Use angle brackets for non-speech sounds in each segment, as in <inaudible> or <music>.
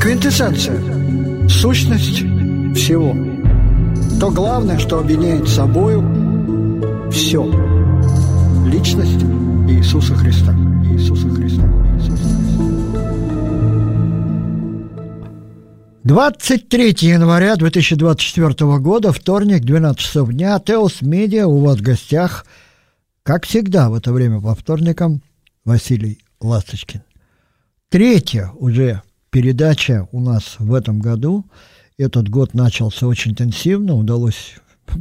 Квинтэссенция. Сущность всего. То главное, что объединяет собою все. Личность Иисуса Христа. Иисуса Христа. Иисуса Христа. 23 января 2024 года, вторник, 12 часов дня, Теос Медиа, у вас в гостях, как всегда в это время по вторникам, Василий Ласточкин. Третья уже передача у нас в этом году. Этот год начался очень интенсивно, удалось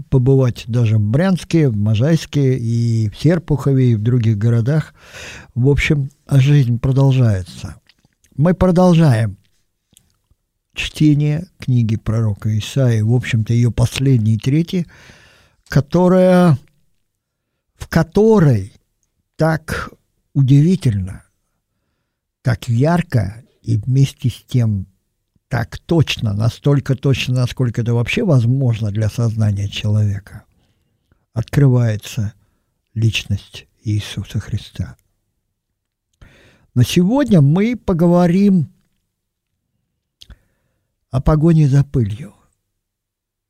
побывать даже в Брянске, в Можайске и в Серпухове, и в других городах. В общем, жизнь продолжается. Мы продолжаем чтение книги пророка Исаии, в общем-то, ее последней трети, которая, в которой так удивительно, так ярко и вместе с тем так точно, настолько точно, насколько это вообще возможно для сознания человека, открывается личность Иисуса Христа. Но сегодня мы поговорим о погоне за пылью.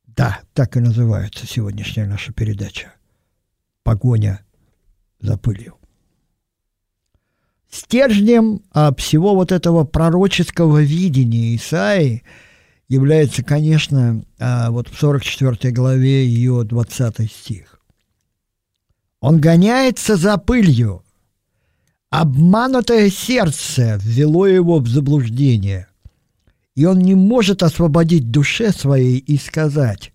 Да, так и называется сегодняшняя наша передача. Погоня за пылью. Стержнем а, всего вот этого пророческого видения Исаи является, конечно, а, вот в 44 главе ее 20 стих. Он гоняется за пылью. Обманутое сердце ввело его в заблуждение, и он не может освободить душе своей и сказать,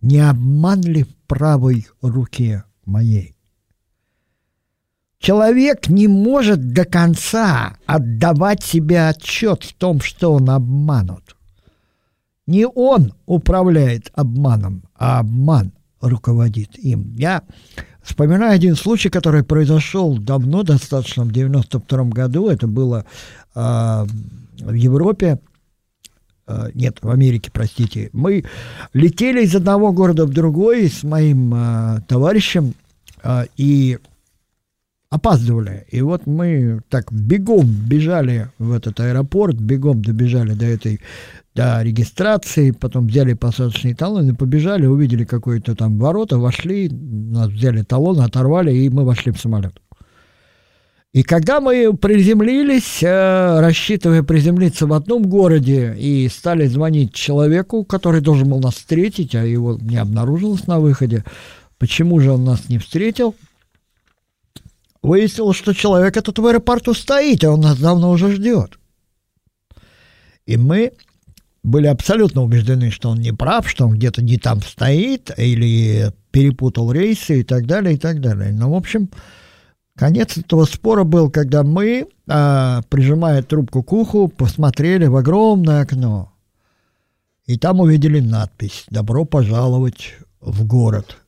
не обман ли в правой руке моей? Человек не может до конца отдавать себе отчет в том, что он обманут. Не он управляет обманом, а обман руководит им. Я вспоминаю один случай, который произошел давно, достаточно, в 92 году. Это было э, в Европе, э, нет, в Америке, простите. Мы летели из одного города в другой с моим э, товарищем, э, и опаздывали. И вот мы так бегом бежали в этот аэропорт, бегом добежали до этой до регистрации, потом взяли посадочный талон и побежали, увидели какое-то там ворота, вошли, нас взяли талон, оторвали, и мы вошли в самолет. И когда мы приземлились, э, рассчитывая приземлиться в одном городе, и стали звонить человеку, который должен был нас встретить, а его не обнаружилось на выходе, почему же он нас не встретил – Выяснилось, что человек этот в аэропорту стоит, и он нас давно уже ждет. И мы были абсолютно убеждены, что он не прав, что он где-то не там стоит, или перепутал рейсы и так далее, и так далее. Но, в общем, конец этого спора был, когда мы, а, прижимая трубку к уху, посмотрели в огромное окно. И там увидели надпись «Добро пожаловать в город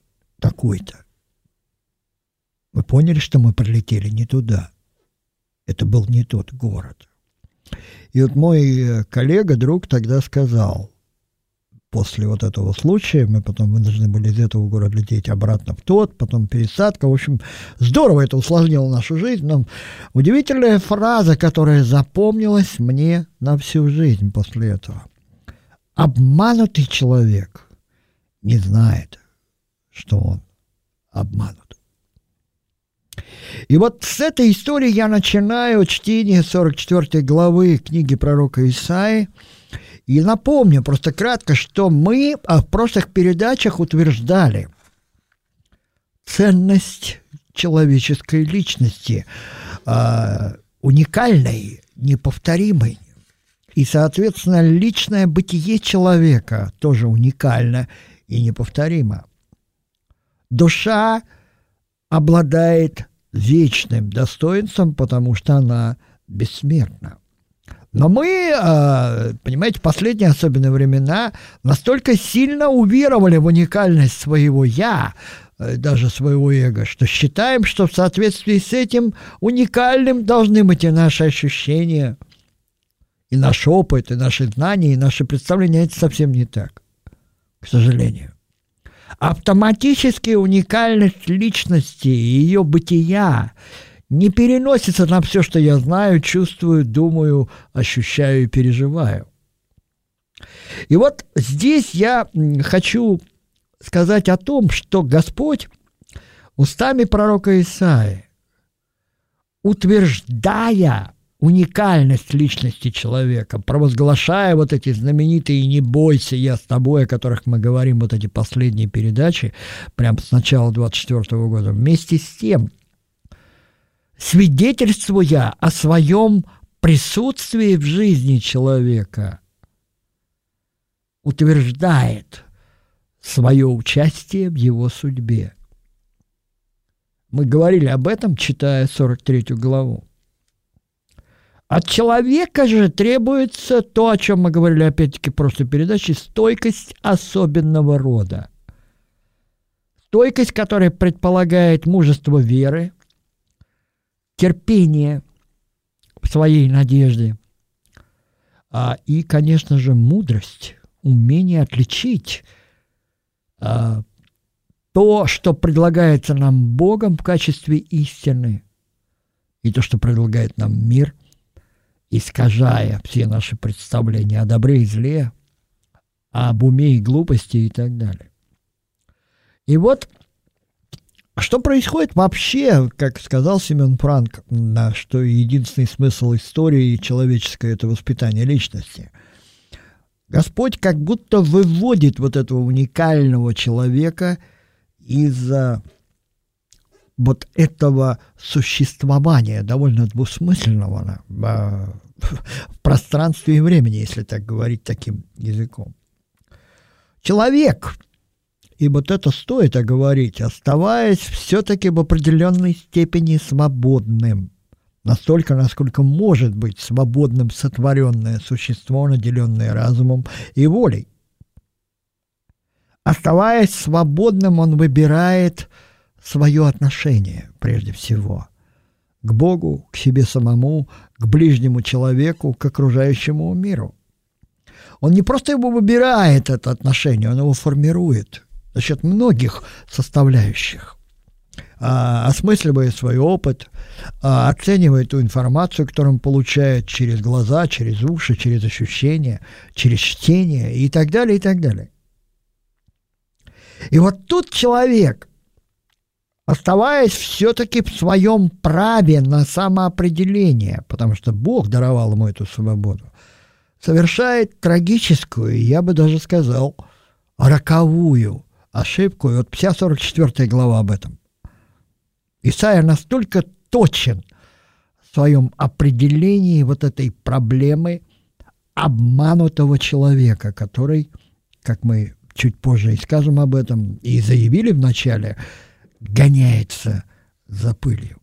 такой-то». Мы поняли, что мы прилетели не туда. Это был не тот город. И вот мой э, коллега, друг тогда сказал, после вот этого случая, мы потом вынуждены были из этого города лететь обратно в тот, потом пересадка. В общем, здорово это усложнило нашу жизнь. Но удивительная фраза, которая запомнилась мне на всю жизнь после этого. Обманутый человек не знает, что он обманут. И вот с этой истории я начинаю чтение 44 главы книги пророка Исаи. И напомню просто кратко, что мы в прошлых передачах утверждали ценность человеческой личности, э, уникальной, неповторимой. И, соответственно, личное бытие человека тоже уникально и неповторимо. Душа обладает вечным достоинством, потому что она бессмертна. Но мы, а, понимаете, последние особенные времена настолько сильно уверовали в уникальность своего «я», э, даже своего эго, что считаем, что в соответствии с этим уникальным должны быть и наши ощущения, и наш опыт, и наши знания, и наши представления. Это совсем не так, к сожалению автоматически уникальность личности, ее бытия не переносится на все, что я знаю, чувствую, думаю, ощущаю и переживаю. И вот здесь я хочу сказать о том, что Господь устами пророка Исаи, утверждая уникальность личности человека, провозглашая вот эти знаменитые «не бойся, я с тобой», о которых мы говорим вот эти последние передачи, прямо с начала 24 года, вместе с тем, свидетельствуя о своем присутствии в жизни человека, утверждает свое участие в его судьбе. Мы говорили об этом, читая 43 главу. От человека же требуется то, о чем мы говорили опять-таки просто передачи, стойкость особенного рода. Стойкость, которая предполагает мужество веры, терпение в своей надежде а, и, конечно же, мудрость, умение отличить а, то, что предлагается нам Богом в качестве истины, и то, что предлагает нам мир, искажая все наши представления о добре и зле, об уме и глупости и так далее. И вот что происходит вообще, как сказал Семен Франк, что единственный смысл истории человеческой – это воспитание личности. Господь как будто выводит вот этого уникального человека – из-за вот этого существования довольно двусмысленного в пространстве и времени, если так говорить таким языком. Человек, и вот это стоит оговорить, оставаясь все-таки в определенной степени свободным, настолько, насколько может быть свободным сотворенное существо, наделенное разумом и волей. Оставаясь свободным, он выбирает свое отношение прежде всего к Богу, к себе самому, к ближнему человеку, к окружающему миру. Он не просто его выбирает, это отношение, он его формирует за счет многих составляющих а, осмысливая свой опыт, а, оценивая ту информацию, которую он получает через глаза, через уши, через ощущения, через чтение и так далее, и так далее. И вот тут человек, оставаясь все-таки в своем праве на самоопределение, потому что Бог даровал ему эту свободу, совершает трагическую, я бы даже сказал, роковую ошибку. И вот вся 44 глава об этом. Исайя настолько точен в своем определении вот этой проблемы обманутого человека, который, как мы чуть позже и скажем об этом, и заявили вначале, гоняется за пылью.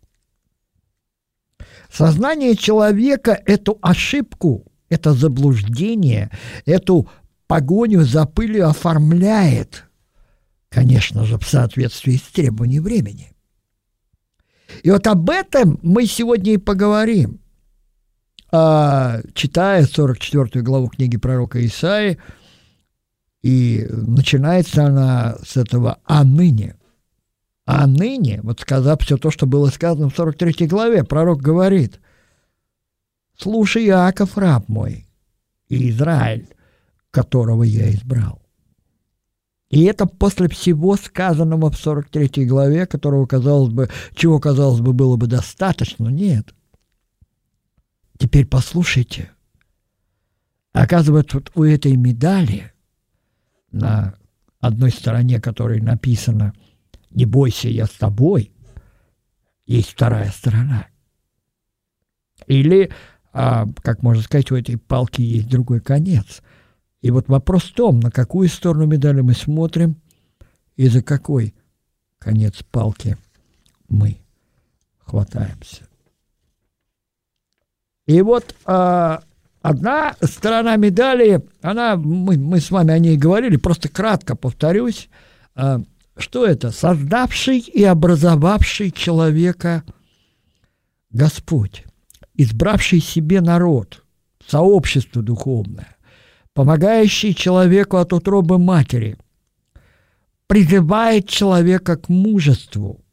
Сознание человека эту ошибку, это заблуждение, эту погоню за пылью оформляет, конечно же, в соответствии с требованиями времени. И вот об этом мы сегодня и поговорим. А, читая 44 главу книги пророка Исаии, и начинается она с этого «а ныне». А ныне, вот сказав все то, что было сказано в 43 главе, пророк говорит, «Слушай, Иаков, раб мой, и Израиль, которого я избрал». И это после всего сказанного в 43 главе, которого, казалось бы, чего, казалось бы, было бы достаточно, нет. Теперь послушайте. Оказывается, вот у этой медали – на одной стороне которой написано «Не бойся, я с тобой», есть вторая сторона. Или, а, как можно сказать, у этой палки есть другой конец. И вот вопрос в том, на какую сторону медали мы смотрим и за какой конец палки мы хватаемся. И вот а, Одна сторона медали, она, мы, мы с вами о ней говорили, просто кратко повторюсь, а, что это? Создавший и образовавший человека Господь, избравший себе народ, сообщество духовное, помогающий человеку от утробы матери, призывает человека к мужеству,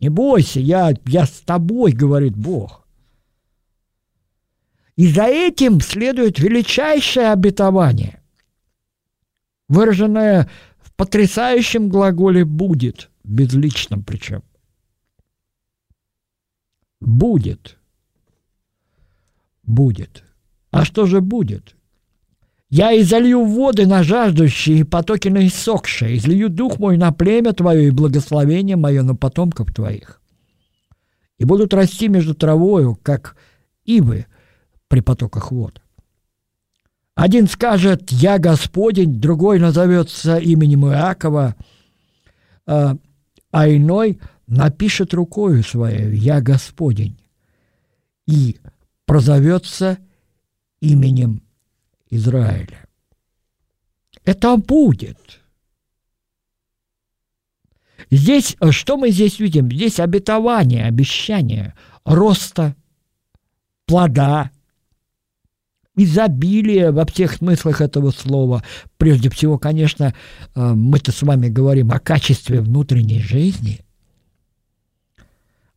Не бойся, я, я с тобой, говорит Бог. И за этим следует величайшее обетование, выраженное потрясающем глаголе «будет», безличном причем. Будет. Будет. А что же будет? Я изолью воды на жаждущие и потоки на иссохшие, излию дух мой на племя твое и благословение мое на потомков твоих. И будут расти между травою, как ивы при потоках вод. Один скажет «Я Господень», другой назовется именем Иакова, а, а иной напишет рукою своей «Я Господень» и прозовется именем Израиля. Это будет. Здесь, что мы здесь видим? Здесь обетование, обещание роста, плода, изобилие во всех смыслах этого слова. Прежде всего, конечно, э, мы-то с вами говорим о качестве внутренней жизни.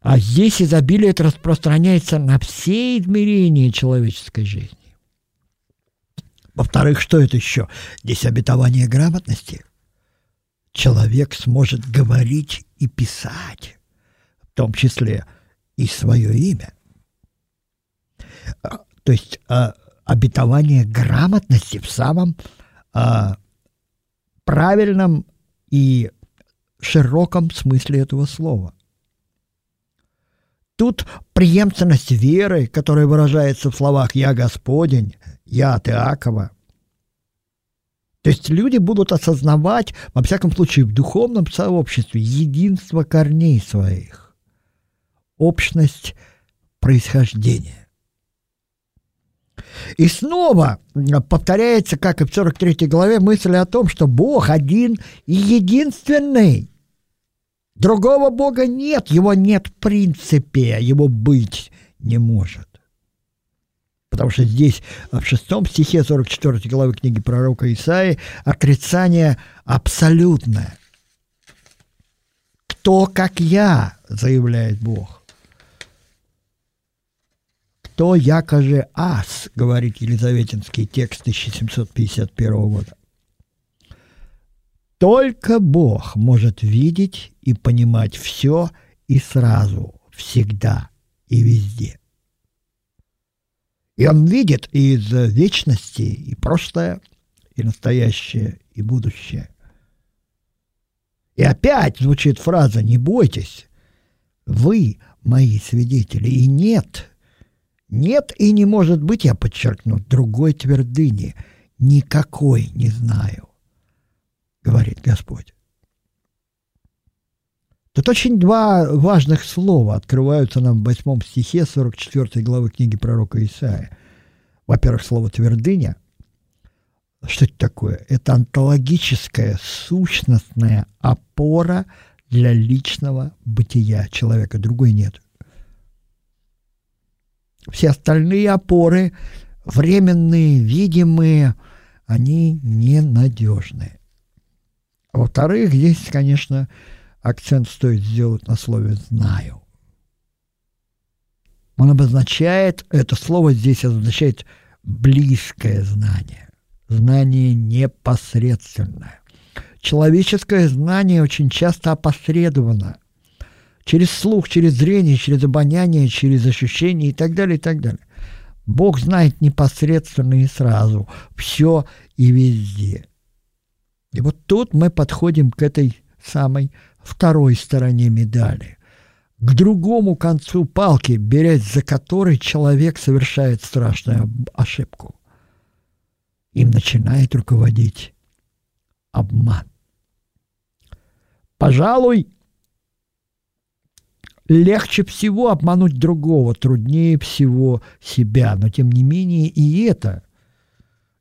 А здесь изобилие это распространяется на все измерения человеческой жизни. Во-вторых, что это еще? Здесь обетование грамотности. Человек сможет говорить и писать, в том числе и свое имя. А, то есть а, обетование грамотности в самом а, правильном и широком смысле этого слова. Тут преемственность веры, которая выражается в словах «Я Господень», я от Иакова. То есть люди будут осознавать, во всяком случае, в духовном сообществе единство корней своих, общность происхождения. И снова повторяется, как и в 43 главе, мысль о том, что Бог один и единственный. Другого Бога нет, его нет в принципе, его быть не может потому что здесь в шестом стихе 44 главы книги пророка Исаи отрицание абсолютное. «Кто, как я?» – заявляет Бог. «Кто, якоже ас?» – говорит Елизаветинский текст 1751 года. Только Бог может видеть и понимать все и сразу, всегда и везде. И он видит из вечности и прошлое, и настоящее, и будущее. И опять звучит фраза «Не бойтесь, вы мои свидетели». И нет, нет и не может быть, я подчеркну, другой твердыни. Никакой не знаю, говорит Господь. Тут очень два важных слова открываются нам в восьмом стихе 44 главы книги пророка Исаия. Во-первых, слово «твердыня». Что это такое? Это онтологическая, сущностная опора для личного бытия человека. Другой нет. Все остальные опоры, временные, видимые, они ненадежные. во-вторых, здесь, конечно, акцент стоит сделать на слове «знаю». Он обозначает, это слово здесь обозначает близкое знание, знание непосредственное. Человеческое знание очень часто опосредовано через слух, через зрение, через обоняние, через ощущение и так далее, и так далее. Бог знает непосредственно и сразу, все и везде. И вот тут мы подходим к этой самой второй стороне медали, к другому концу палки, берясь за которой человек совершает страшную ошибку. Им начинает руководить обман. Пожалуй, легче всего обмануть другого, труднее всего себя, но тем не менее и это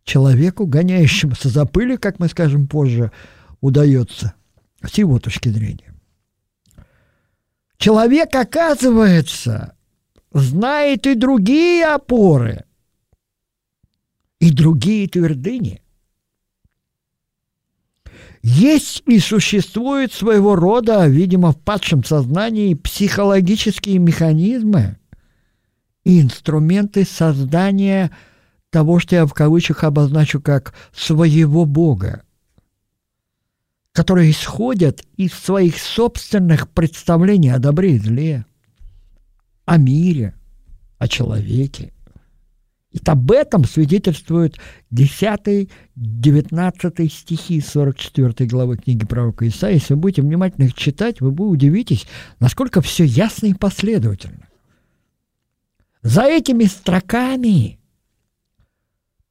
человеку, гоняющемуся за пылью, как мы скажем позже, удается – с его точки зрения. Человек, оказывается, знает и другие опоры, и другие твердыни. Есть и существуют своего рода, видимо, в падшем сознании психологические механизмы и инструменты создания того, что я в кавычках обозначу как своего Бога, которые исходят из своих собственных представлений о добре и зле, о мире, о человеке. И об этом свидетельствуют 10-19 стихи 44 главы книги пророка Исаия. Если вы будете внимательно их читать, вы будете удивитесь, насколько все ясно и последовательно. За этими строками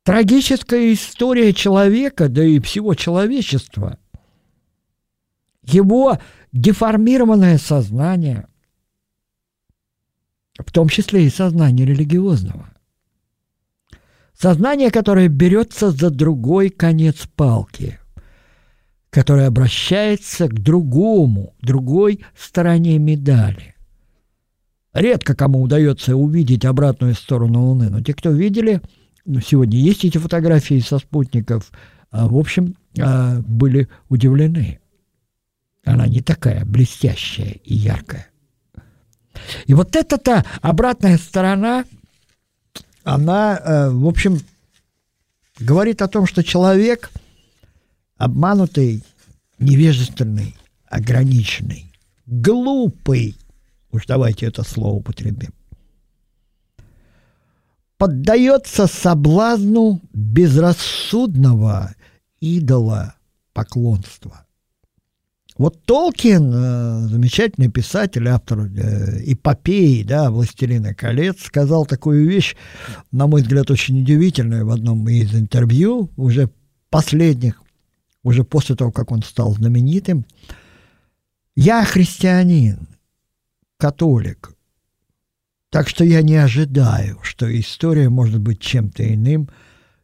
трагическая история человека, да и всего человечества, его деформированное сознание, в том числе и сознание религиозного. Сознание, которое берется за другой конец палки, которое обращается к другому, другой стороне медали. Редко кому удается увидеть обратную сторону Луны, но те, кто видели, ну, сегодня есть эти фотографии со спутников, а, в общем, а, были удивлены. Она не такая блестящая и яркая. И вот эта-то обратная сторона – она, э, в общем, говорит о том, что человек обманутый, невежественный, ограниченный, глупый, уж давайте это слово употребим, поддается соблазну безрассудного идола поклонства. Вот Толкин, э, замечательный писатель, автор э, эпопеи, да, «Властелина колец», сказал такую вещь, на мой взгляд, очень удивительную в одном из интервью, уже последних, уже после того, как он стал знаменитым. «Я христианин, католик, так что я не ожидаю, что история может быть чем-то иным,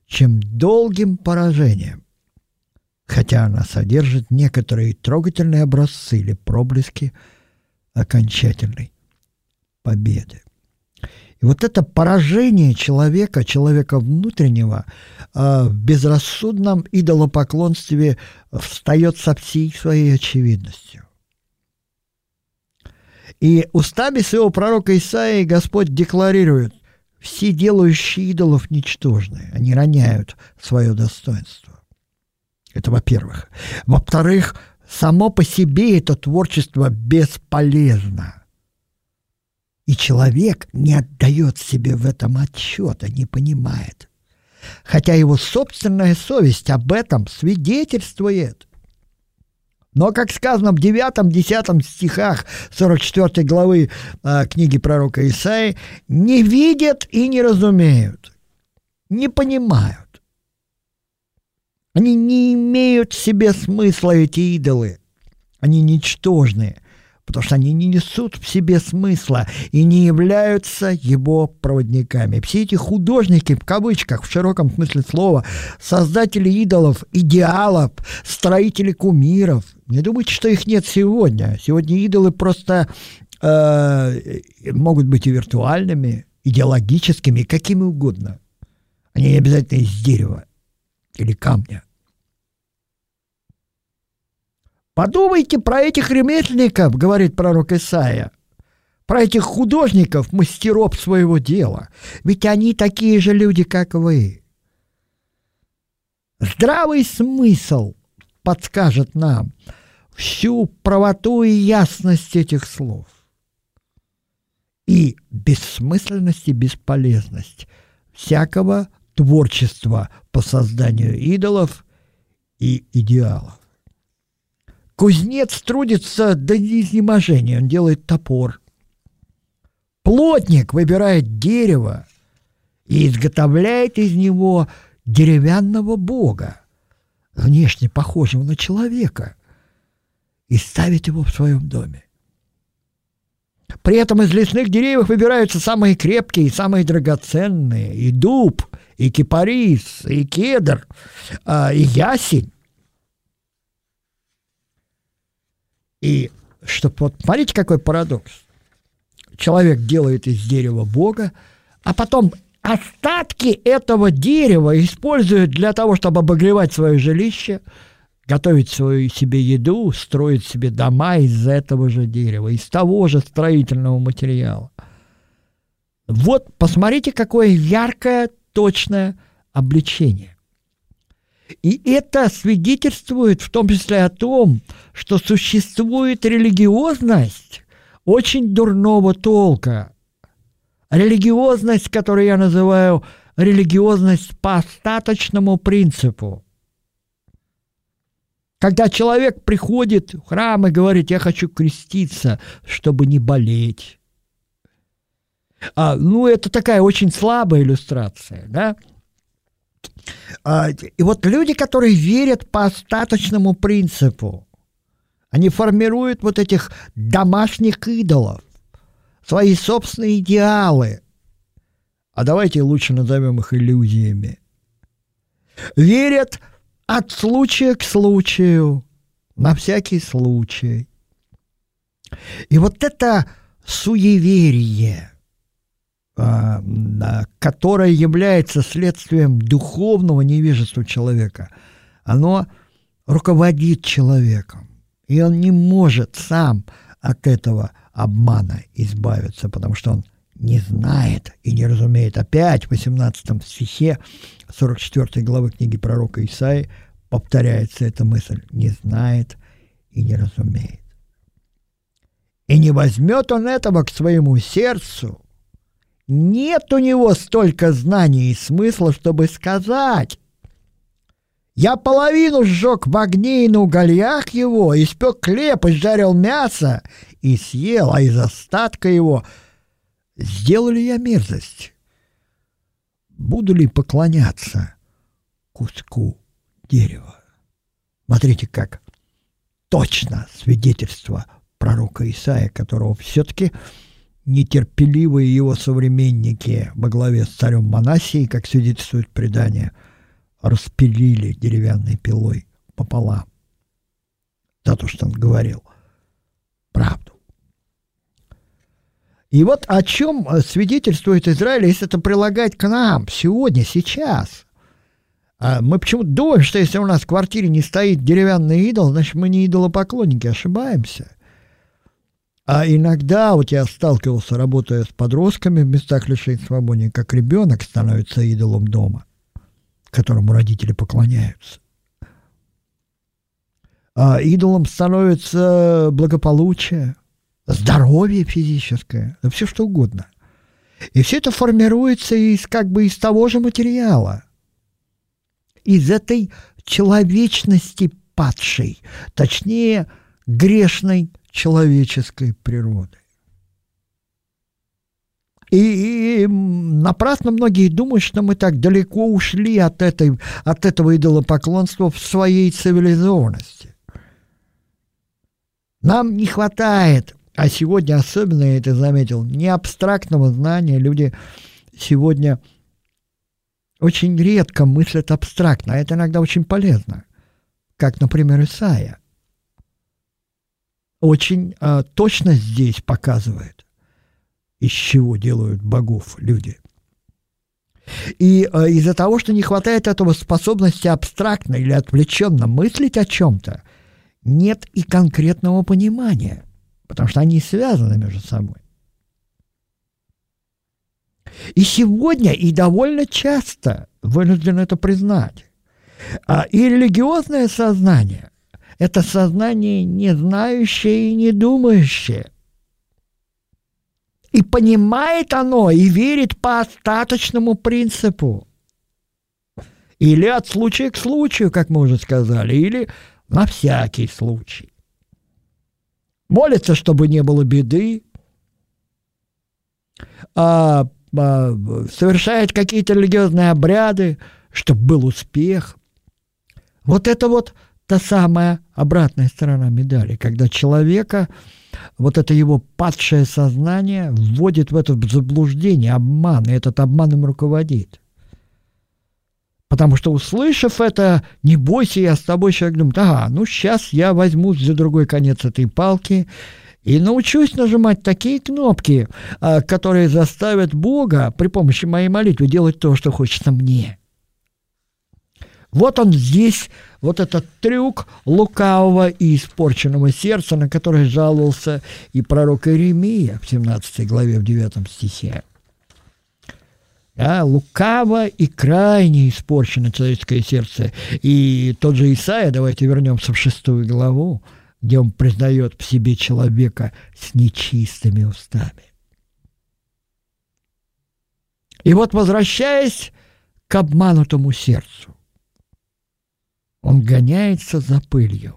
чем долгим поражением хотя она содержит некоторые трогательные образцы или проблески окончательной победы. И вот это поражение человека, человека внутреннего, э, в безрассудном идолопоклонстве встает со всей своей очевидностью. И устами своего пророка Исаии Господь декларирует, все делающие идолов ничтожны, они роняют свое достоинство. Это во-первых. Во-вторых, само по себе это творчество бесполезно. И человек не отдает себе в этом отчета, не понимает. Хотя его собственная совесть об этом свидетельствует. Но, как сказано в 9-10 стихах 44 главы э, книги пророка Исаи, не видят и не разумеют, не понимают. Они не имеют в себе смысла, эти идолы. Они ничтожные, потому что они не несут в себе смысла и не являются его проводниками. Все эти художники, в кавычках, в широком смысле слова, создатели идолов, идеалов, строители кумиров, не думайте, что их нет сегодня. Сегодня идолы просто э, могут быть и виртуальными, идеологическими, какими угодно. Они не обязательно из дерева или камня. Подумайте про этих ремесленников, говорит пророк Исаия, про этих художников, мастеров своего дела. Ведь они такие же люди, как вы. Здравый смысл подскажет нам всю правоту и ясность этих слов. И бессмысленность и бесполезность всякого творчества по созданию идолов и идеалов. Кузнец трудится до изнеможения, он делает топор. Плотник выбирает дерево и изготовляет из него деревянного бога, внешне похожего на человека, и ставит его в своем доме. При этом из лесных деревьев выбираются самые крепкие и самые драгоценные. И дуб, и кипарис, и кедр, а, и ясень. И что вот смотрите, какой парадокс. Человек делает из дерева Бога, а потом остатки этого дерева использует для того, чтобы обогревать свое жилище, готовить свою себе еду, строить себе дома из этого же дерева, из того же строительного материала. Вот посмотрите, какое яркое, точное обличение. И это свидетельствует в том числе о том, что существует религиозность очень дурного толка. Религиозность, которую я называю религиозность по остаточному принципу. Когда человек приходит в храм и говорит, я хочу креститься, чтобы не болеть. А, ну, это такая очень слабая иллюстрация, да? А, и вот люди, которые верят по остаточному принципу, они формируют вот этих домашних идолов, свои собственные идеалы. А давайте лучше назовем их иллюзиями. Верят от случая к случаю, на всякий случай. И вот это суеверие – которое является следствием духовного невежества человека, оно руководит человеком, и он не может сам от этого обмана избавиться, потому что он не знает и не разумеет. Опять в 18 стихе 44 главы книги пророка Исаи повторяется эта мысль. Не знает и не разумеет. И не возьмет он этого к своему сердцу, нет у него столько знаний и смысла, чтобы сказать. Я половину сжег в огне и на угольях его, испек хлеб, и жарил мясо, и съел, а из остатка его сделали я мерзость. Буду ли поклоняться куску дерева? Смотрите, как точно свидетельство пророка Исаия, которого все-таки нетерпеливые его современники во главе с царем Манасией, как свидетельствует предание, распилили деревянной пилой пополам за то, что он говорил правду. И вот о чем свидетельствует Израиль, если это прилагать к нам сегодня, сейчас. А мы почему-то думаем, что если у нас в квартире не стоит деревянный идол, значит, мы не идолопоклонники, ошибаемся – а иногда вот я сталкивался, работая с подростками в местах лишения свободы, как ребенок становится идолом дома, которому родители поклоняются. А идолом становится благополучие, здоровье физическое, да все что угодно. И все это формируется из как бы из того же материала, из этой человечности падшей, точнее грешной человеческой природы. И, и напрасно многие думают, что мы так далеко ушли от, этой, от этого идолопоклонства в своей цивилизованности. Нам не хватает, а сегодня особенно я это заметил, не абстрактного знания. Люди сегодня очень редко мыслят абстрактно, а это иногда очень полезно. Как, например, Исаия очень э, точно здесь показывает, из чего делают богов люди. И э, из-за того, что не хватает этого способности абстрактно или отвлеченно мыслить о чем-то, нет и конкретного понимания, потому что они связаны между собой. И сегодня, и довольно часто, вынужден это признать, а, и религиозное сознание это сознание не знающее и не думающее. И понимает оно, и верит по остаточному принципу. Или от случая к случаю, как мы уже сказали, или на всякий случай. Молится, чтобы не было беды, а, а, совершает какие-то религиозные обряды, чтобы был успех. Вот это вот та самая обратная сторона медали, когда человека, вот это его падшее сознание вводит в это заблуждение, обман, и этот обман им руководит. Потому что, услышав это, не бойся, я с тобой, человек думает, ага, ну сейчас я возьмусь за другой конец этой палки и научусь нажимать такие кнопки, а, которые заставят Бога при помощи моей молитвы делать то, что хочется мне – Вот он здесь, вот этот трюк лукавого и испорченного сердца, на который жаловался и пророк Иеремия в 17 главе, в 9 стихе. Да, лукаво и крайне испорчено человеческое сердце. И тот же Исаия, давайте вернемся в шестую главу, где он признает в себе человека с нечистыми устами. И вот возвращаясь к обманутому сердцу, он гоняется за пылью.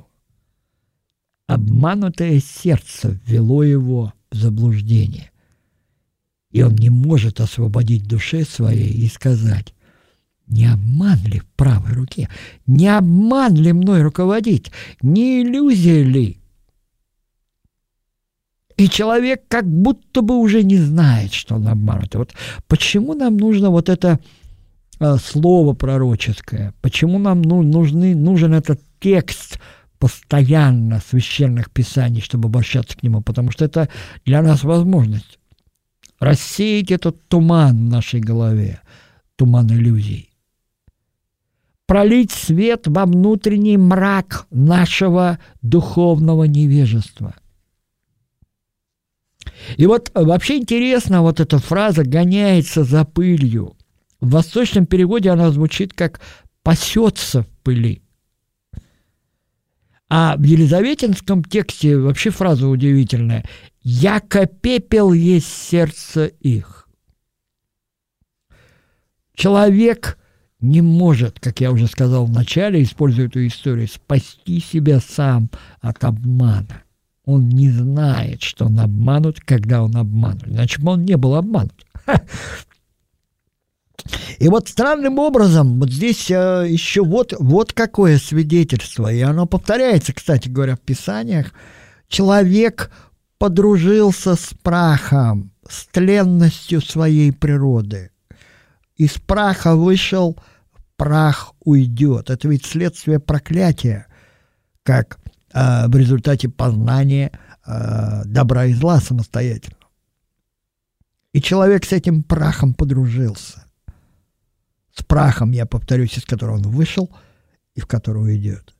Обманутое сердце ввело его в заблуждение. И он не может освободить душе своей и сказать, не обман ли в правой руке? Не обман ли мной руководить? Не иллюзия ли? И человек как будто бы уже не знает, что он обманут. Вот почему нам нужно вот это слово пророческое? Почему нам ну, нужны, нужен этот текст постоянно священных писаний, чтобы обращаться к нему? Потому что это для нас возможность рассеять этот туман в нашей голове, туман иллюзий пролить свет во внутренний мрак нашего духовного невежества. И вот вообще интересно, вот эта фраза «гоняется за пылью». В восточном переводе она звучит как «пасется в пыли». А в Елизаветинском тексте вообще фраза удивительная «Яко пепел есть сердце их». Человек не может, как я уже сказал в начале, используя эту историю, спасти себя сам от обмана. Он не знает, что он обманут, когда он обманут. Иначе бы он не был обманут. <laughs> И вот странным образом, вот здесь э, еще вот, вот какое свидетельство, и оно повторяется, кстати говоря, в Писаниях. Человек подружился с прахом, с тленностью своей природы. Из праха вышел, прах уйдет. Это ведь следствие проклятия, как э, в результате познания э, добра и зла самостоятельно. И человек с этим прахом подружился. С прахом, я повторюсь, из которого он вышел и в который уйдет.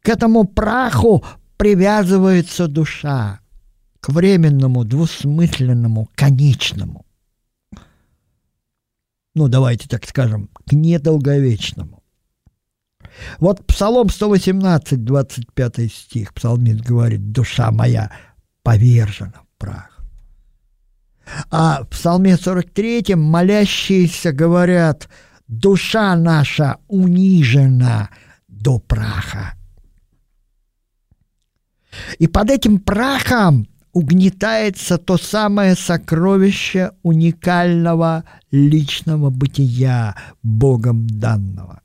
К этому праху привязывается душа, к временному, двусмысленному, конечному. Ну, давайте так скажем, к недолговечному. Вот Псалом 118, 25 стих, псалмист говорит, душа моя повержена в прах. А в Псалме 43 молящиеся говорят, душа наша унижена до праха. И под этим прахом угнетается то самое сокровище уникального личного бытия, Богом данного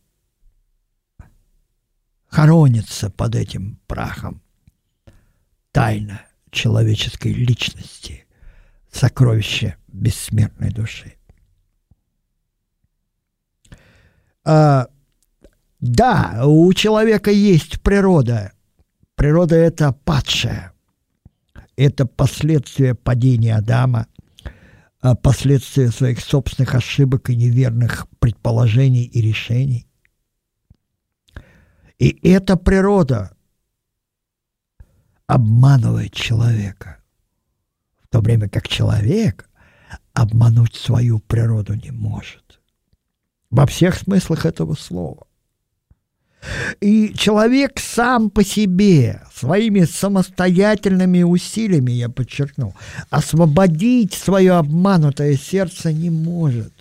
хоронится под этим прахом. Тайна человеческой личности, сокровище бессмертной души. А, да, у человека есть природа. Природа это падшая. Это последствия падения Адама, а последствия своих собственных ошибок и неверных предположений и решений. И эта природа обманывает человека, то время как человек обмануть свою природу не может. Во всех смыслах этого слова. И человек сам по себе, своими самостоятельными усилиями, я подчеркну, освободить свое обманутое сердце не может.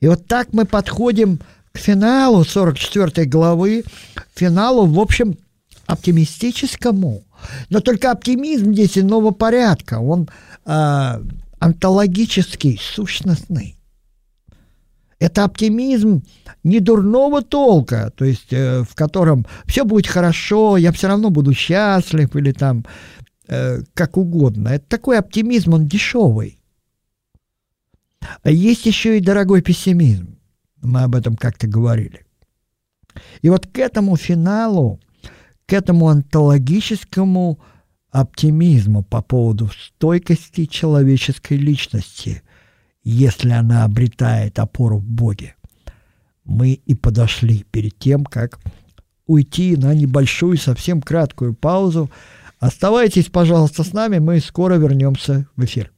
И вот так мы подходим к финалу 44 главы, финалу, в общем, оптимистическому. Но только оптимизм здесь иного порядка. Он э, онтологический, сущностный. Это оптимизм не дурного толка, то есть э, в котором все будет хорошо, я все равно буду счастлив или там э, как угодно. Это такой оптимизм, он дешевый. Есть еще и дорогой пессимизм. Мы об этом как-то говорили. И вот к этому финалу, к этому онтологическому оптимизму по поводу стойкости человеческой личности, если она обретает опору в Боге, мы и подошли перед тем, как уйти на небольшую, совсем краткую паузу. Оставайтесь, пожалуйста, с нами, мы скоро вернемся в эфир.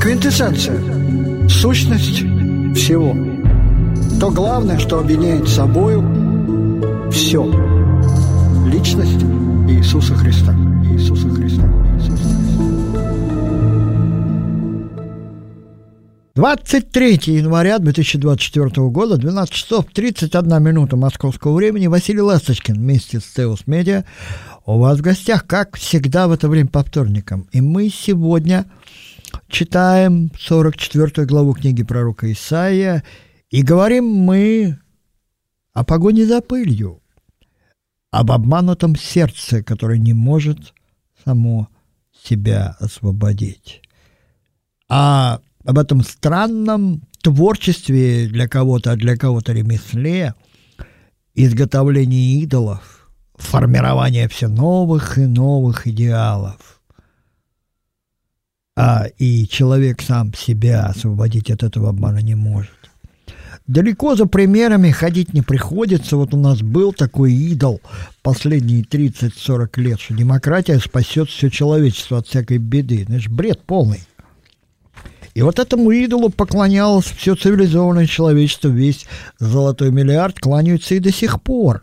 Квинтэссенция. Сущность всего. То главное, что объединяет собою все. Личность Иисуса Христа. Иисуса Христа. 23 января 2024 года, 12 часов 31 минута московского времени. Василий Ласточкин вместе с Теус Медиа. У вас в гостях, как всегда, в это время по вторникам. И мы сегодня читаем 44 главу книги пророка Исаия. И говорим мы о погоне за пылью, об обманутом сердце, которое не может само себя освободить. А об этом странном творчестве для кого-то, а для кого-то ремесле, изготовлении идолов, формирование все новых и новых идеалов. А и человек сам себя освободить от этого обмана не может. Далеко за примерами ходить не приходится. Вот у нас был такой идол последние 30-40 лет, что демократия спасет все человечество от всякой беды. Знаешь, бред полный. И вот этому идолу поклонялось все цивилизованное человечество, весь золотой миллиард кланяются и до сих пор.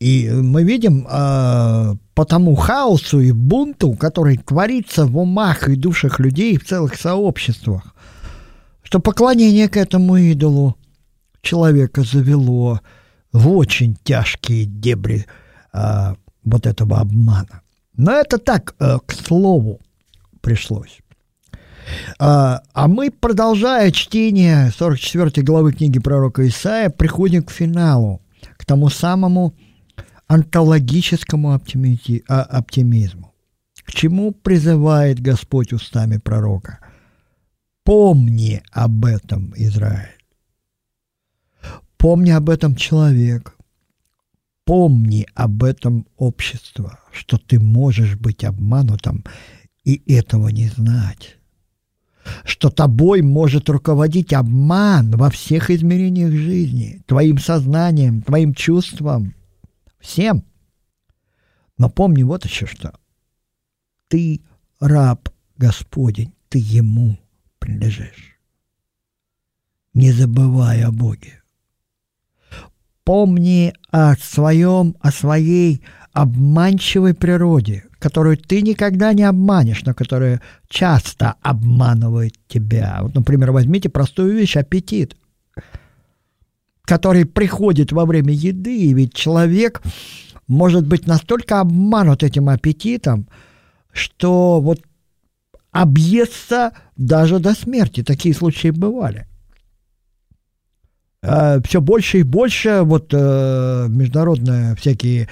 И мы видим э, по тому хаосу и бунту, который творится в умах и душах людей в целых сообществах, что поклонение к этому идолу человека завело в очень тяжкие дебри э, вот этого обмана. Но это так, э, к слову, пришлось. А, а мы, продолжая чтение 44 главы книги пророка Исаия, приходим к финалу, к тому самому онтологическому а, оптимизму. К чему призывает Господь устами пророка? Помни об этом, Израиль. Помни об этом человек. Помни об этом общество, что ты можешь быть обманутым и этого не знать что тобой может руководить обман во всех измерениях жизни, твоим сознанием, твоим чувством, всем. Но помни вот еще что. Ты раб Господень, ты Ему принадлежишь. Не забывай о Боге. Помни о своем, о своей обманчивой природе, которую ты никогда не обманешь, но которая часто обманывает тебя. Вот, например, возьмите простую вещь – аппетит, который приходит во время еды, и ведь человек может быть настолько обманут этим аппетитом, что вот объестся даже до смерти. Такие случаи бывали. А, все больше и больше вот э, международные всякие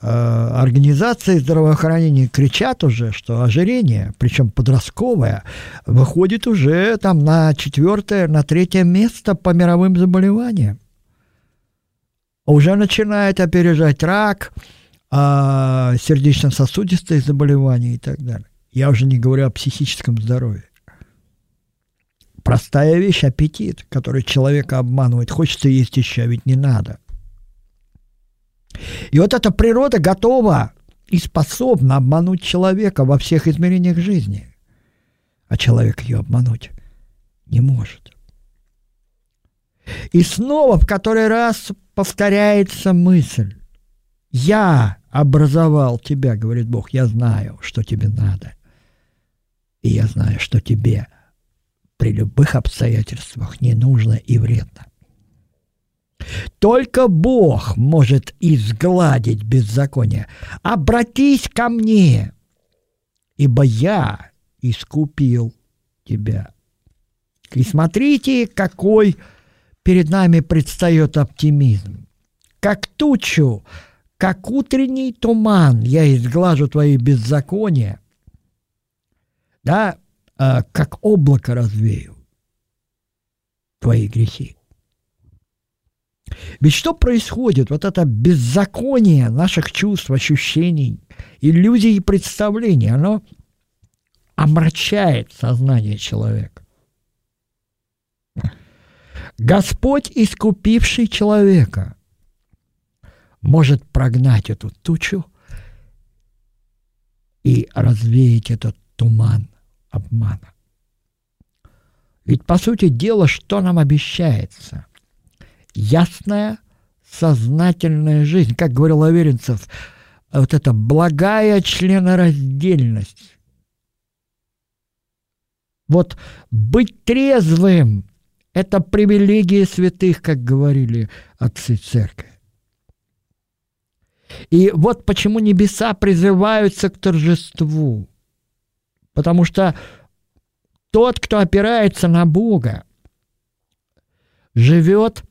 э, организации здравоохранения кричат уже, что ожирение, причем подростковое, выходит уже там на четвертое, на третье место по мировым заболеваниям. Уже начинает опережать рак, э, сердечно-сосудистые заболевания и так далее. Я уже не говорю о психическом здоровье. Простая вещь – аппетит, который человека обманывает. Хочется есть еще, а ведь не надо. И вот эта природа готова и способна обмануть человека во всех измерениях жизни. А человек ее обмануть не может. И снова в который раз повторяется мысль. «Я образовал тебя, — говорит Бог, — я знаю, что тебе надо. И я знаю, что тебе при любых обстоятельствах не нужно и вредно. Только Бог может изгладить беззаконие. Обратись ко мне, ибо я искупил тебя. И смотрите, какой перед нами предстает оптимизм. Как тучу, как утренний туман я изглажу твои беззакония. Да, а, как облако развею твои грехи. Ведь что происходит? Вот это беззаконие наших чувств, ощущений, иллюзий и представлений, оно омрачает сознание человека. Господь, искупивший человека, может прогнать эту тучу и развеять этот туман обмана. Ведь, по сути дела, что нам обещается? Ясная, сознательная жизнь. Как говорил Аверинцев, вот эта благая членораздельность. Вот быть трезвым – это привилегия святых, как говорили отцы церкви. И вот почему небеса призываются к торжеству. Потому что тот, кто опирается на Бога, живет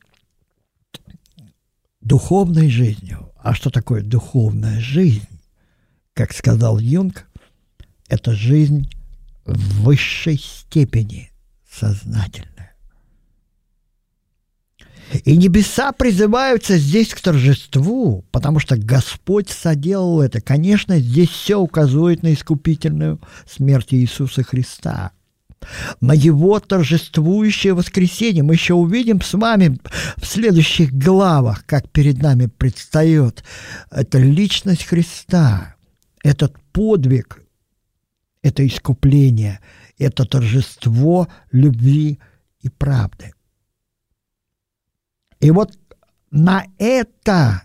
духовной жизнью. А что такое духовная жизнь? Как сказал Юнг, это жизнь в высшей степени сознательная. И небеса призываются здесь к торжеству, потому что Господь соделал это. Конечно, здесь все указывает на искупительную смерть Иисуса Христа – на его торжествующее воскресенье. Мы еще увидим с вами в следующих главах, как перед нами предстает эта личность Христа, этот подвиг, это искупление, это торжество любви и правды. И вот на это,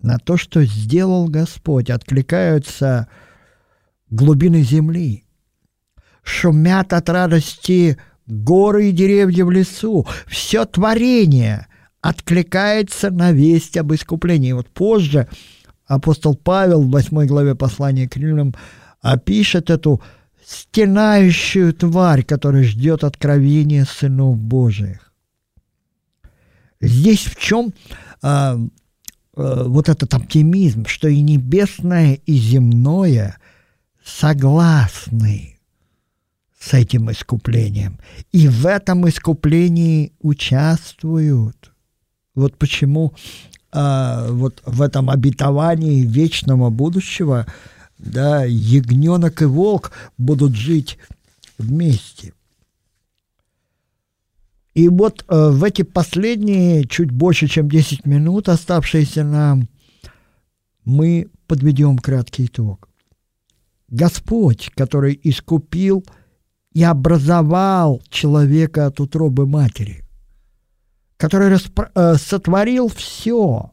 на то, что сделал Господь, откликаются глубины земли – шумят от радости горы и деревья в лесу, все творение откликается на весть об искуплении. Вот позже апостол Павел в 8 главе послания к римлянам опишет эту стенающую тварь, которая ждет откровения сынов Божиих. Здесь в чем а, а, вот этот оптимизм, что и небесное, и земное согласны с этим искуплением. И в этом искуплении участвуют. Вот почему э, вот в этом обетовании вечного будущего да, ягненок и волк будут жить вместе. И вот э, в эти последние чуть больше, чем 10 минут, оставшиеся нам, мы подведем краткий итог. Господь, который искупил – и образовал человека от утробы матери, который распро- э, сотворил все,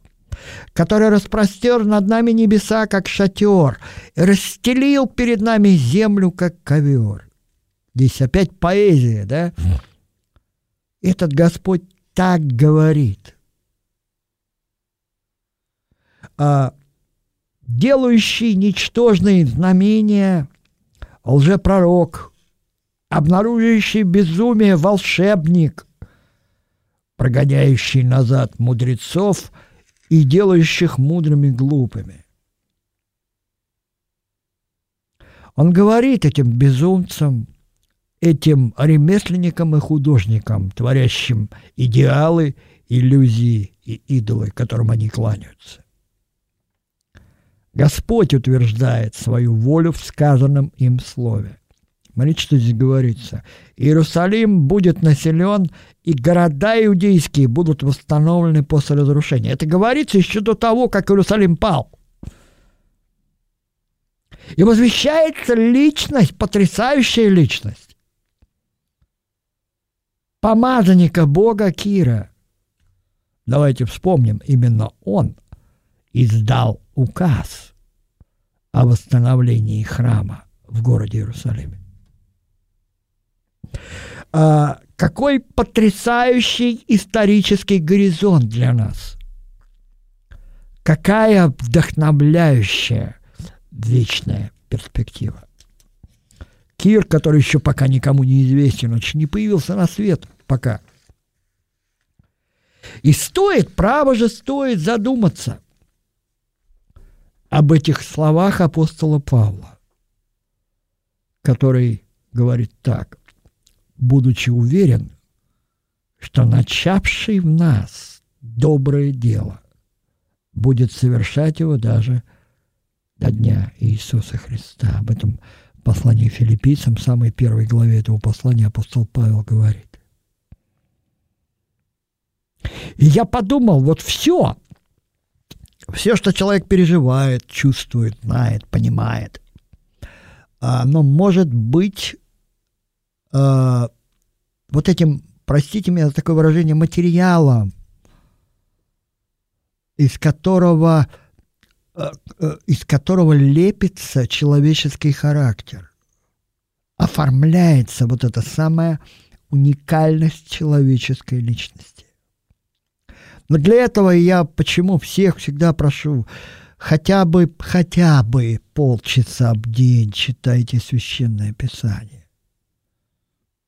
который распростер над нами небеса, как шатер, и расстелил перед нами землю, как ковер. Здесь опять поэзия, да? Этот Господь так говорит. А, делающий ничтожные знамения, лжепророк, обнаруживающий безумие волшебник, прогоняющий назад мудрецов и делающих мудрыми глупыми. Он говорит этим безумцам, этим ремесленникам и художникам, творящим идеалы, иллюзии и идолы, которым они кланяются. Господь утверждает свою волю в сказанном им слове. Смотрите, что здесь говорится. Иерусалим будет населен, и города иудейские будут восстановлены после разрушения. Это говорится еще до того, как Иерусалим пал. И возвещается личность, потрясающая личность. Помазанника Бога Кира. Давайте вспомним, именно он издал указ о восстановлении храма в городе Иерусалиме. А, какой потрясающий исторический горизонт для нас. Какая вдохновляющая вечная перспектива. Кир, который еще пока никому не известен, еще не появился на свет пока. И стоит, право же стоит задуматься об этих словах апостола Павла, который говорит так будучи уверен, что начавший в нас доброе дело будет совершать его даже до дня Иисуса Христа. Об этом послании филиппийцам, самой первой главе этого послания апостол Павел говорит. И я подумал, вот все, все, что человек переживает, чувствует, знает, понимает, оно может быть э, вот этим, простите меня за такое выражение, материалом, из которого, э, э, из которого лепится человеческий характер, оформляется вот эта самая уникальность человеческой личности. Но для этого я почему всех всегда прошу, хотя бы, хотя бы полчаса в день читайте Священное Писание.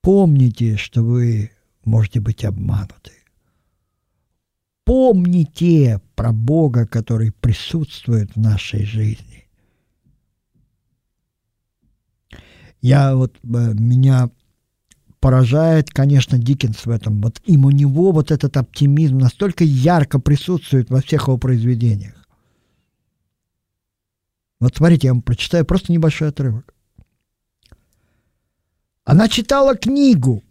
Помните, что вы можете быть обмануты. Помните про Бога, который присутствует в нашей жизни. Я вот, э, меня поражает, конечно, Диккенс в этом. Вот им у него вот этот оптимизм настолько ярко присутствует во всех его произведениях. Вот смотрите, я вам прочитаю просто небольшой отрывок. Она читала книгу,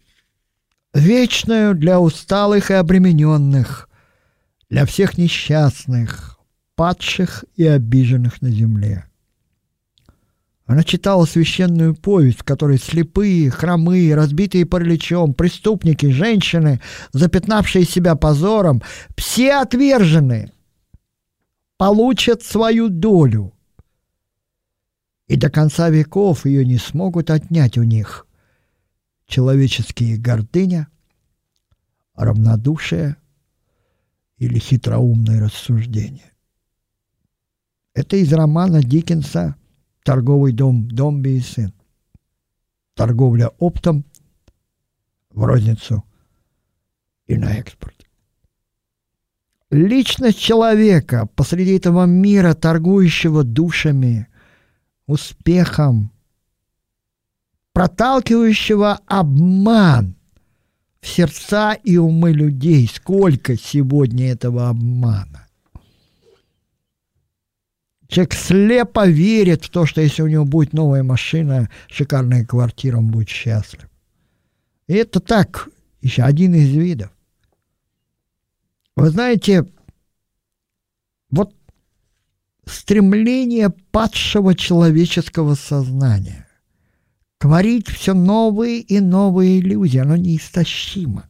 вечную для усталых и обремененных, для всех несчастных, падших и обиженных на земле. Она читала священную повесть, в которой слепые, хромые, разбитые параличом, преступники, женщины, запятнавшие себя позором, все отверженные, получат свою долю. И до конца веков ее не смогут отнять у них человеческие гордыня, равнодушие или хитроумное рассуждение. Это из романа Диккенса торговый дом Домби и сын. Торговля оптом в розницу и на экспорт. Личность человека посреди этого мира, торгующего душами, успехом, проталкивающего обман в сердца и умы людей. Сколько сегодня этого обмана? Человек слепо верит в то, что если у него будет новая машина, шикарная квартира, он будет счастлив. И это так, еще один из видов. Вы знаете, вот стремление падшего человеческого сознания творить все новые и новые иллюзии, оно неистощимо.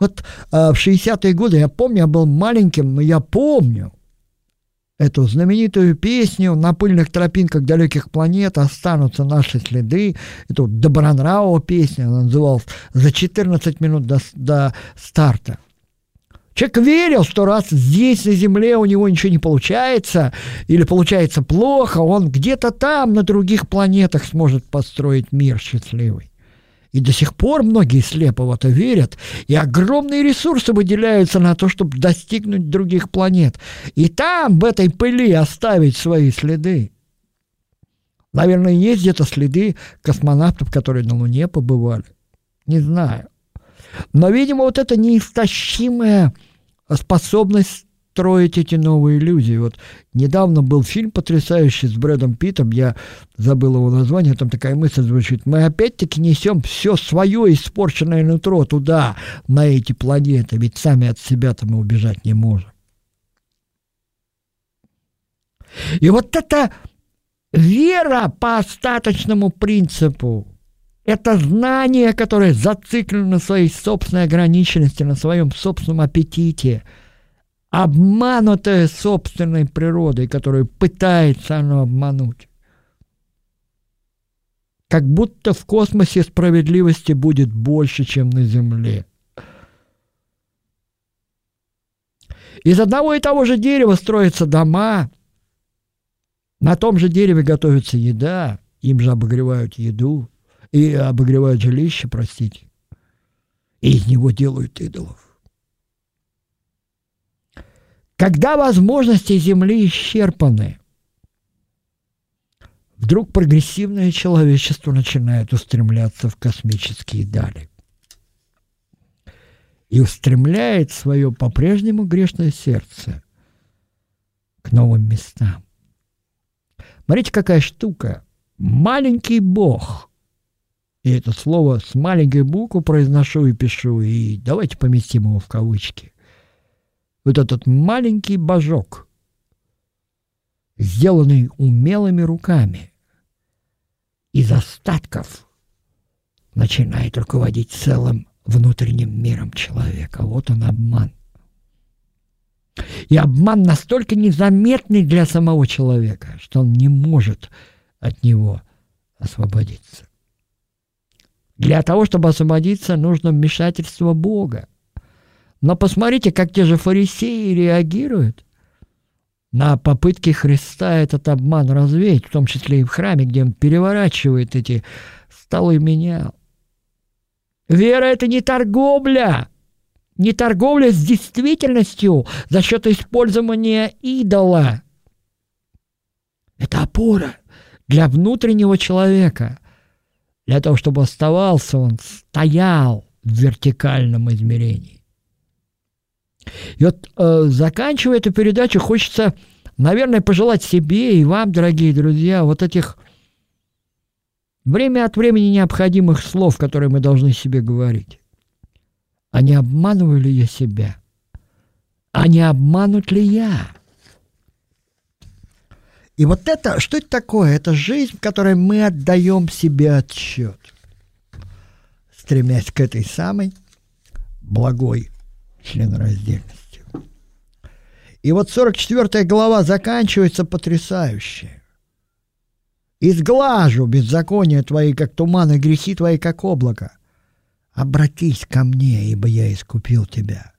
Вот э, в 60-е годы, я помню, я был маленьким, но я помню, эту знаменитую песню «На пыльных тропинках далеких планет останутся наши следы», эту Добронравова песню, она называлась «За 14 минут до, до старта». Человек верил, что раз здесь, на Земле, у него ничего не получается, или получается плохо, он где-то там, на других планетах сможет построить мир счастливый. И до сих пор многие слепо в это верят, и огромные ресурсы выделяются на то, чтобы достигнуть других планет. И там, в этой пыли, оставить свои следы. Наверное, есть где-то следы космонавтов, которые на Луне побывали. Не знаю. Но, видимо, вот эта неистощимая способность строить эти новые иллюзии. Вот недавно был фильм потрясающий с Брэдом Питом, я забыл его название, там такая мысль звучит. Мы опять-таки несем все свое испорченное нутро туда, на эти планеты, ведь сами от себя-то мы убежать не можем. И вот эта вера по остаточному принципу, это знание, которое зациклено на своей собственной ограниченности, на своем собственном аппетите – обманутая собственной природой, которую пытается оно обмануть. Как будто в космосе справедливости будет больше, чем на Земле. Из одного и того же дерева строятся дома, на том же дереве готовится еда, им же обогревают еду, и обогревают жилище, простите, и из него делают идолов. Когда возможности Земли исчерпаны, вдруг прогрессивное человечество начинает устремляться в космические дали. И устремляет свое по-прежнему грешное сердце к новым местам. Смотрите, какая штука. Маленький Бог. И это слово с маленькой буквы произношу и пишу. И давайте поместим его в кавычки – вот этот маленький божок, сделанный умелыми руками, из остатков начинает руководить целым внутренним миром человека. Вот он обман. И обман настолько незаметный для самого человека, что он не может от него освободиться. Для того, чтобы освободиться, нужно вмешательство Бога. Но посмотрите, как те же фарисеи реагируют на попытки Христа этот обман развеять, в том числе и в храме, где он переворачивает эти столы менял. Вера – это не торговля, не торговля с действительностью за счет использования идола. Это опора для внутреннего человека, для того, чтобы оставался он, стоял в вертикальном измерении. И вот э, заканчивая эту передачу, хочется, наверное, пожелать себе и вам, дорогие друзья, вот этих время от времени необходимых слов, которые мы должны себе говорить. А не обманываю ли я себя? А не обманут ли я? И вот это, что это такое? Это жизнь, в которой мы отдаем себе отчет, стремясь к этой самой благой членораздельности. И вот 44 глава заканчивается потрясающе. «Изглажу беззаконие твои, как туман, и грехи твои, как облако. Обратись ко мне, ибо я искупил тебя».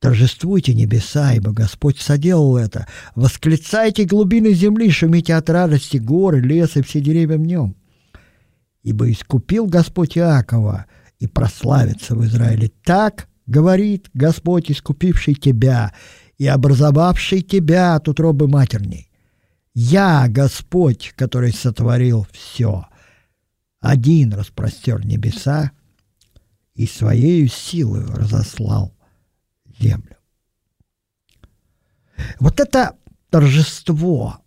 Торжествуйте небеса, ибо Господь соделал это. Восклицайте глубины земли, шумите от радости горы, лес и все деревья в нем. Ибо искупил Господь Иакова и прославится в Израиле. Так говорит Господь, искупивший тебя и образовавший тебя от утробы матерней. Я Господь, который сотворил все. Один распростер небеса и своей силой разослал землю. Вот это торжество,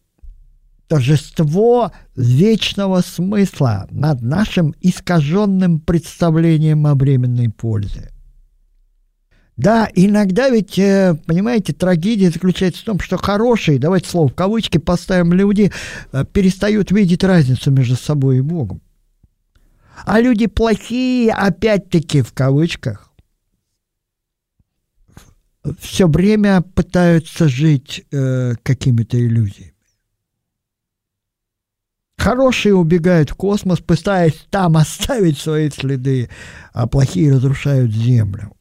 торжество вечного смысла над нашим искаженным представлением о временной пользе. Да, иногда ведь, э, понимаете, трагедия заключается в том, что хорошие, давайте слово в кавычки поставим, люди э, перестают видеть разницу между собой и Богом. А люди плохие, опять-таки в кавычках, все время пытаются жить э, какими-то иллюзиями. Хорошие убегают в космос, пытаясь там оставить свои следы, а плохие разрушают Землю.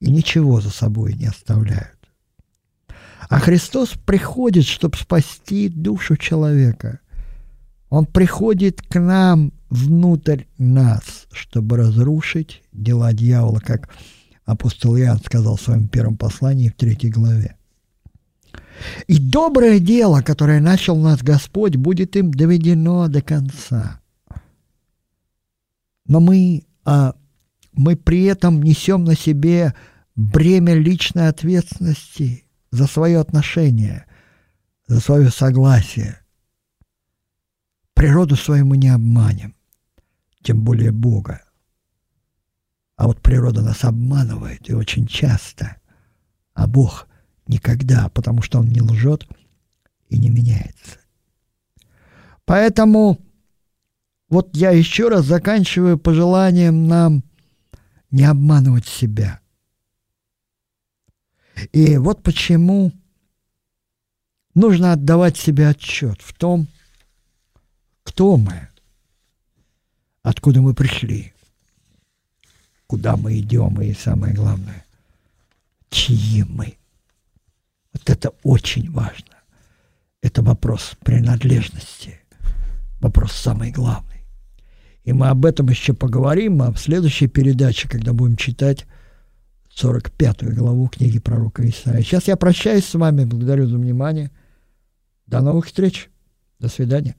И ничего за собой не оставляют. А Христос приходит, чтобы спасти душу человека. Он приходит к нам внутрь нас, чтобы разрушить дела дьявола, как апостол Иоанн сказал в своем первом послании в третьей главе. И доброе дело, которое начал нас Господь, будет им доведено до конца. Но мы, а, мы при этом несем на себе бремя личной ответственности за свое отношение, за свое согласие. Природу свою мы не обманем, тем более Бога. А вот природа нас обманывает, и очень часто. А Бог никогда, потому что Он не лжет и не меняется. Поэтому вот я еще раз заканчиваю пожеланием нам не обманывать себя. И вот почему нужно отдавать себе отчет в том, кто мы, откуда мы пришли, куда мы идем, и самое главное, чьи мы. Вот это очень важно. Это вопрос принадлежности, вопрос самый главный. И мы об этом еще поговорим а в следующей передаче, когда будем читать 45 главу книги пророка Исаия. Сейчас я прощаюсь с вами, благодарю за внимание. До новых встреч. До свидания.